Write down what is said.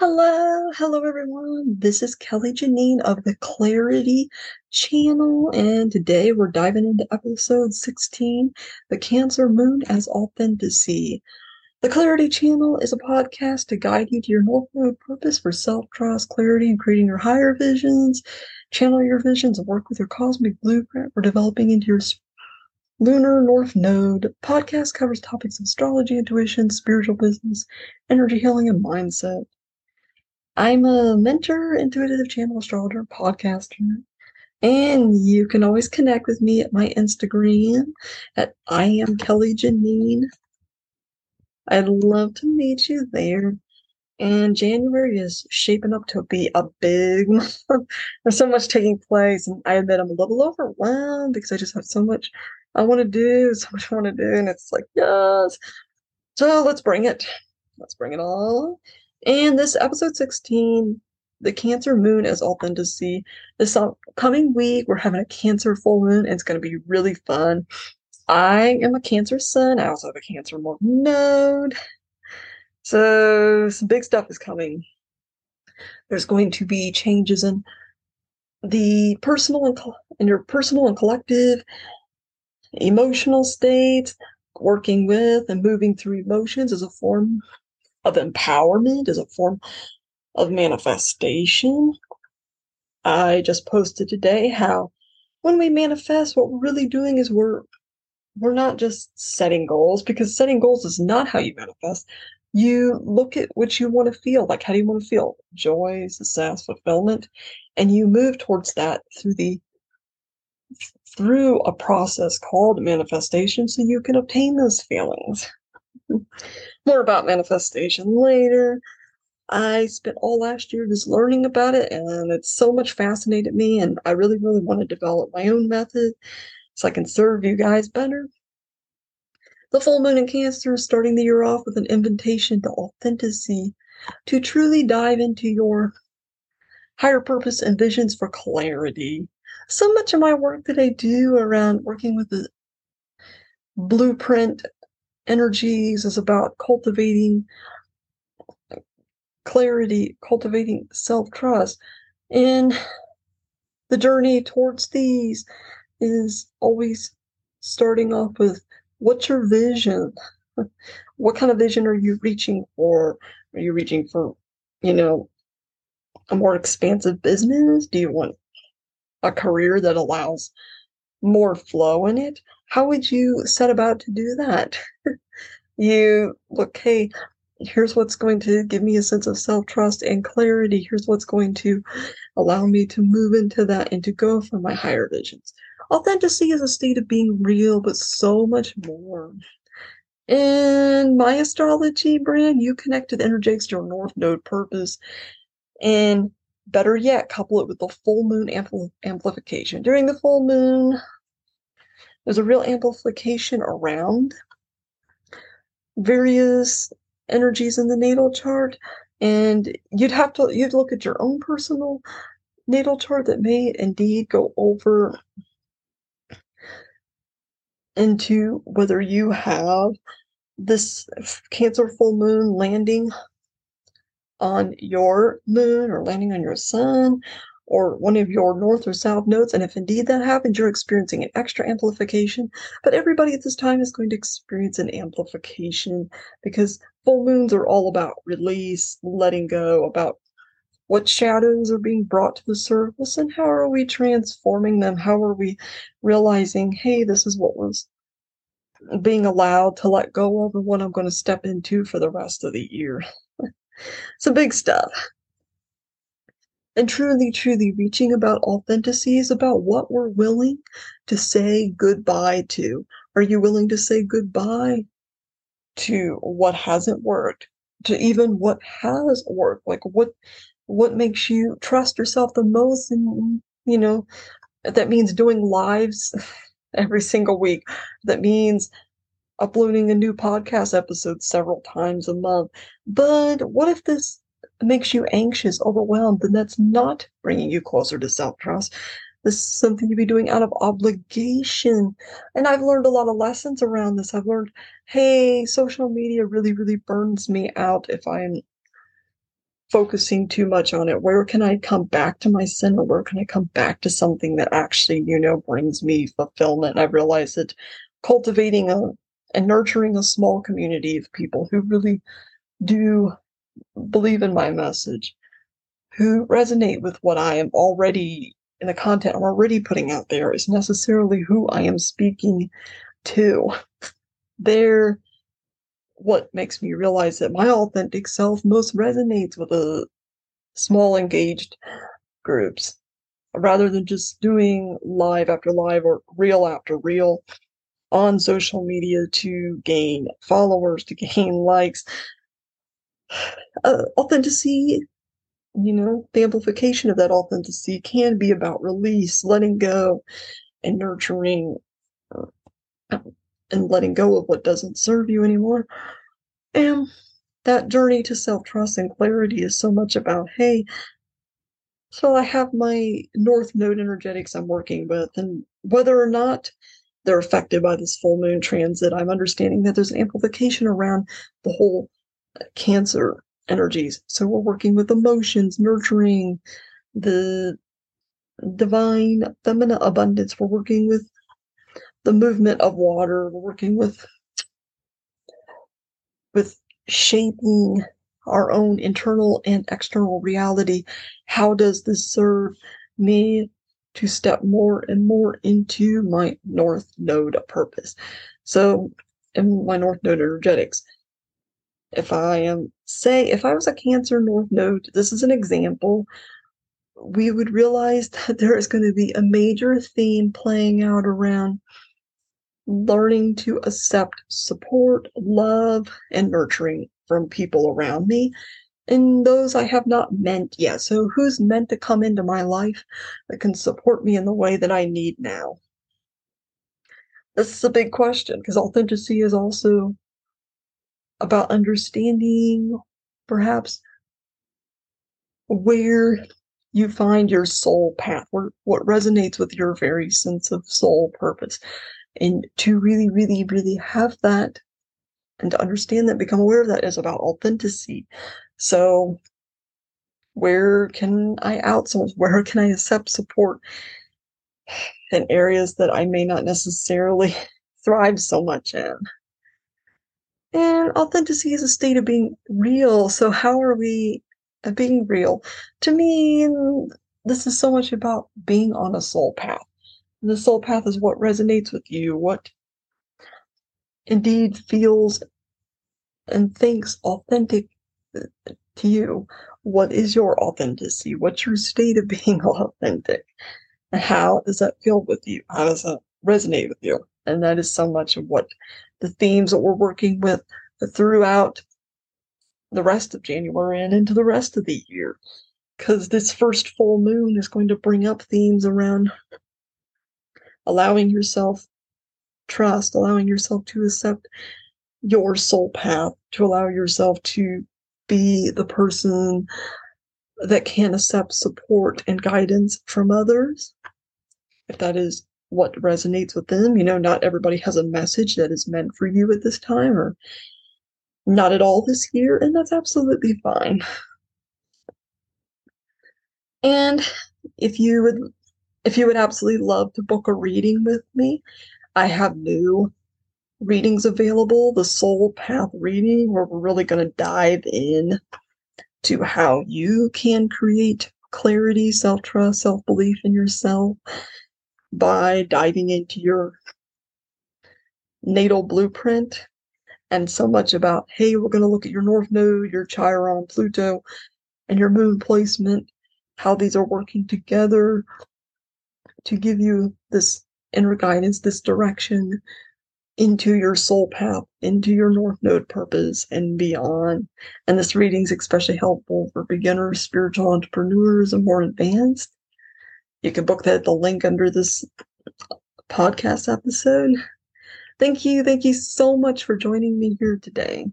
Hello, hello everyone. This is Kelli Janene of the Clarity channel, and today we're diving into episode 16 The Cancer Moon as Authenticity. The Clarity channel is a podcast to guide you to your North Node purpose for self trust, clarity, and creating your higher visions, channel your visions, and work with your cosmic blueprint for developing into your Lunar North Node. Podcast covers topics of astrology, intuition, spiritual business, energy healing, and mindset. I'm a mentor, intuitive channel astrologer, podcaster, and you can always connect with me at my Instagram at I am Kelli Janene. I'd love to meet you there. And January is shaping up to be a big month. There's so much taking place, and I admit I'm a little overwhelmed because I just have so much I want to do, so much I want to do, and it's like, yes. So let's bring it. Let's bring it all. And this episode 16, the Cancer Moon as Authenticity. This coming week, we're having a Cancer full moon, and it's going to be really fun. I am a Cancer sun. I also have a Cancer North node. So some big stuff is coming. There's going to be changes in the personal and in your personal and collective emotional states, working with and moving through emotions as a form of empowerment, as a form of manifestation. I just posted today how when we manifest, what we're really doing is we're we're not just setting goals because setting goals is not how you manifest. You look at what you want to feel. Like, how do you want to feel? Joy, success, fulfillment, and you move towards that through the through a process called manifestation so you can obtain those feelings. More about manifestation later. I spent all last year just learning about it, and it's so much fascinated me. And I really, really want to develop my own method so I can serve you guys better. The full moon in Cancer is starting the year off with an invitation to authenticity, to truly dive into your higher purpose and visions for clarity. So much of my work that I do around working with the blueprint energies is about cultivating clarity, cultivating self trust. And the journey towards these is always starting off with what's your vision? What kind of vision are you reaching for? Are you reaching for, you know, a more expansive business? Do you want a career that allows more flow in it? How would you set about to do that? you look, hey, here's what's going to give me a sense of self trust and clarity. Here's what's going to allow me to move into that and to go for my higher visions. Authenticity is a state of being real, but so much more. In my astrology brand, you connect to the energetics to your North Node purpose. And better yet, couple it with the full moon ampl- amplification. During the full moon, there's a real amplification around various energies in the natal chart and you'd have to you'd look at your own personal natal chart that may indeed go over into whether you have this cancer full moon landing on your moon or landing on your sun or one of your north or south nodes. And if indeed that happens, you're experiencing an extra amplification. But everybody at this time is going to experience an amplification because full moons are all about release, letting go, about what shadows are being brought to the surface and how are we transforming them? How are we realizing, hey, this is what was being allowed to let go of and what I'm going to step into for the rest of the year. Some big stuff. And truly, truly reaching about authenticity is about what we're willing to say goodbye to. Are you willing to say goodbye to what hasn't worked? To even what has worked? Like what what makes you trust yourself the most and you know that means doing lives every single week. That means uploading a new podcast episode several times a month. But what if this makes you anxious, overwhelmed, then that's not bringing you closer to self trust. This is something you'd be doing out of obligation. And I've learned a lot of lessons around this. I've learned, hey, social media really, really burns me out if I'm focusing too much on it? Where can I come back to my center? Where can I come back to something that actually, you know, brings me fulfillment? I realize that cultivating a and nurturing a small community of people who really do believe in my message, who resonate with what I am already in the content I'm already putting out there is necessarily who I am speaking to. They're what makes me realize that my authentic self most resonates with the small engaged groups rather than just doing live after live or reel after reel on social media to gain followers, to gain likes. Uh, authenticity, you know, the amplification of that authenticity can be about release, letting go, and nurturing uh, and letting go of what doesn't serve you anymore. And that journey to self trust and clarity is so much about hey, so I have my North Node energetics I'm working with, and whether or not they're affected by this full moon transit, I'm understanding that there's an amplification around the whole Cancer energies. So we're working with emotions, nurturing the divine feminine abundance. We're working with the movement of water. We're working with with shaping our own internal and external reality. How does this serve me to step more and more into my North Node purpose? So, in my North Node energetics, if I am, say, if I was a Cancer North Node, this is an example, we would realize that there is going to be a major theme playing out around learning to accept support, love, and nurturing from people around me. And those I have not meant yet. So, who's meant to come into my life that can support me in the way that I need now? This is a big question because authenticity is also about understanding perhaps where you find your soul path, where, what resonates with your very sense of soul purpose and to really, really, really have that and to understand that, become aware of that is about authenticity. So, where can I outsource? Where can I accept support in areas that I may not necessarily thrive so much in? And authenticity is a state of being real. So, how are we uh, being real? To me, this is so much about being on a soul path. And the soul path is what resonates with you, what indeed feels and thinks authentic uh, to you. What is your authenticity? What's your state of being authentic? And how does that feel with you? How does that resonate with you? And that is so much of what the themes that we're working with throughout the rest of January and into the rest of the year. Because this first full moon is going to bring up themes around allowing yourself trust, allowing yourself to accept your soul path, to allow yourself to be the person that can accept support and guidance from others. If that is what resonates with them, you know, not everybody has a message that is meant for you at this time or not at all this year, and that's absolutely fine. And if you would if you would absolutely love to book a reading with me, I have new readings available. The Soul Path reading, where we're really going to dive in to how you can create clarity, self trust, self belief in yourself by diving into your natal blueprint and so much about hey, we're going to look at your North Node, your Chiron, Pluto, and your moon placement, how these are working together, to give you this inner guidance, this direction into your soul path, into your North Node purpose, and beyond. And this reading is especially helpful for beginners, spiritual entrepreneurs, and more advanced. You can book that at the link under this podcast episode. Thank you. Thank you so much for joining me here today.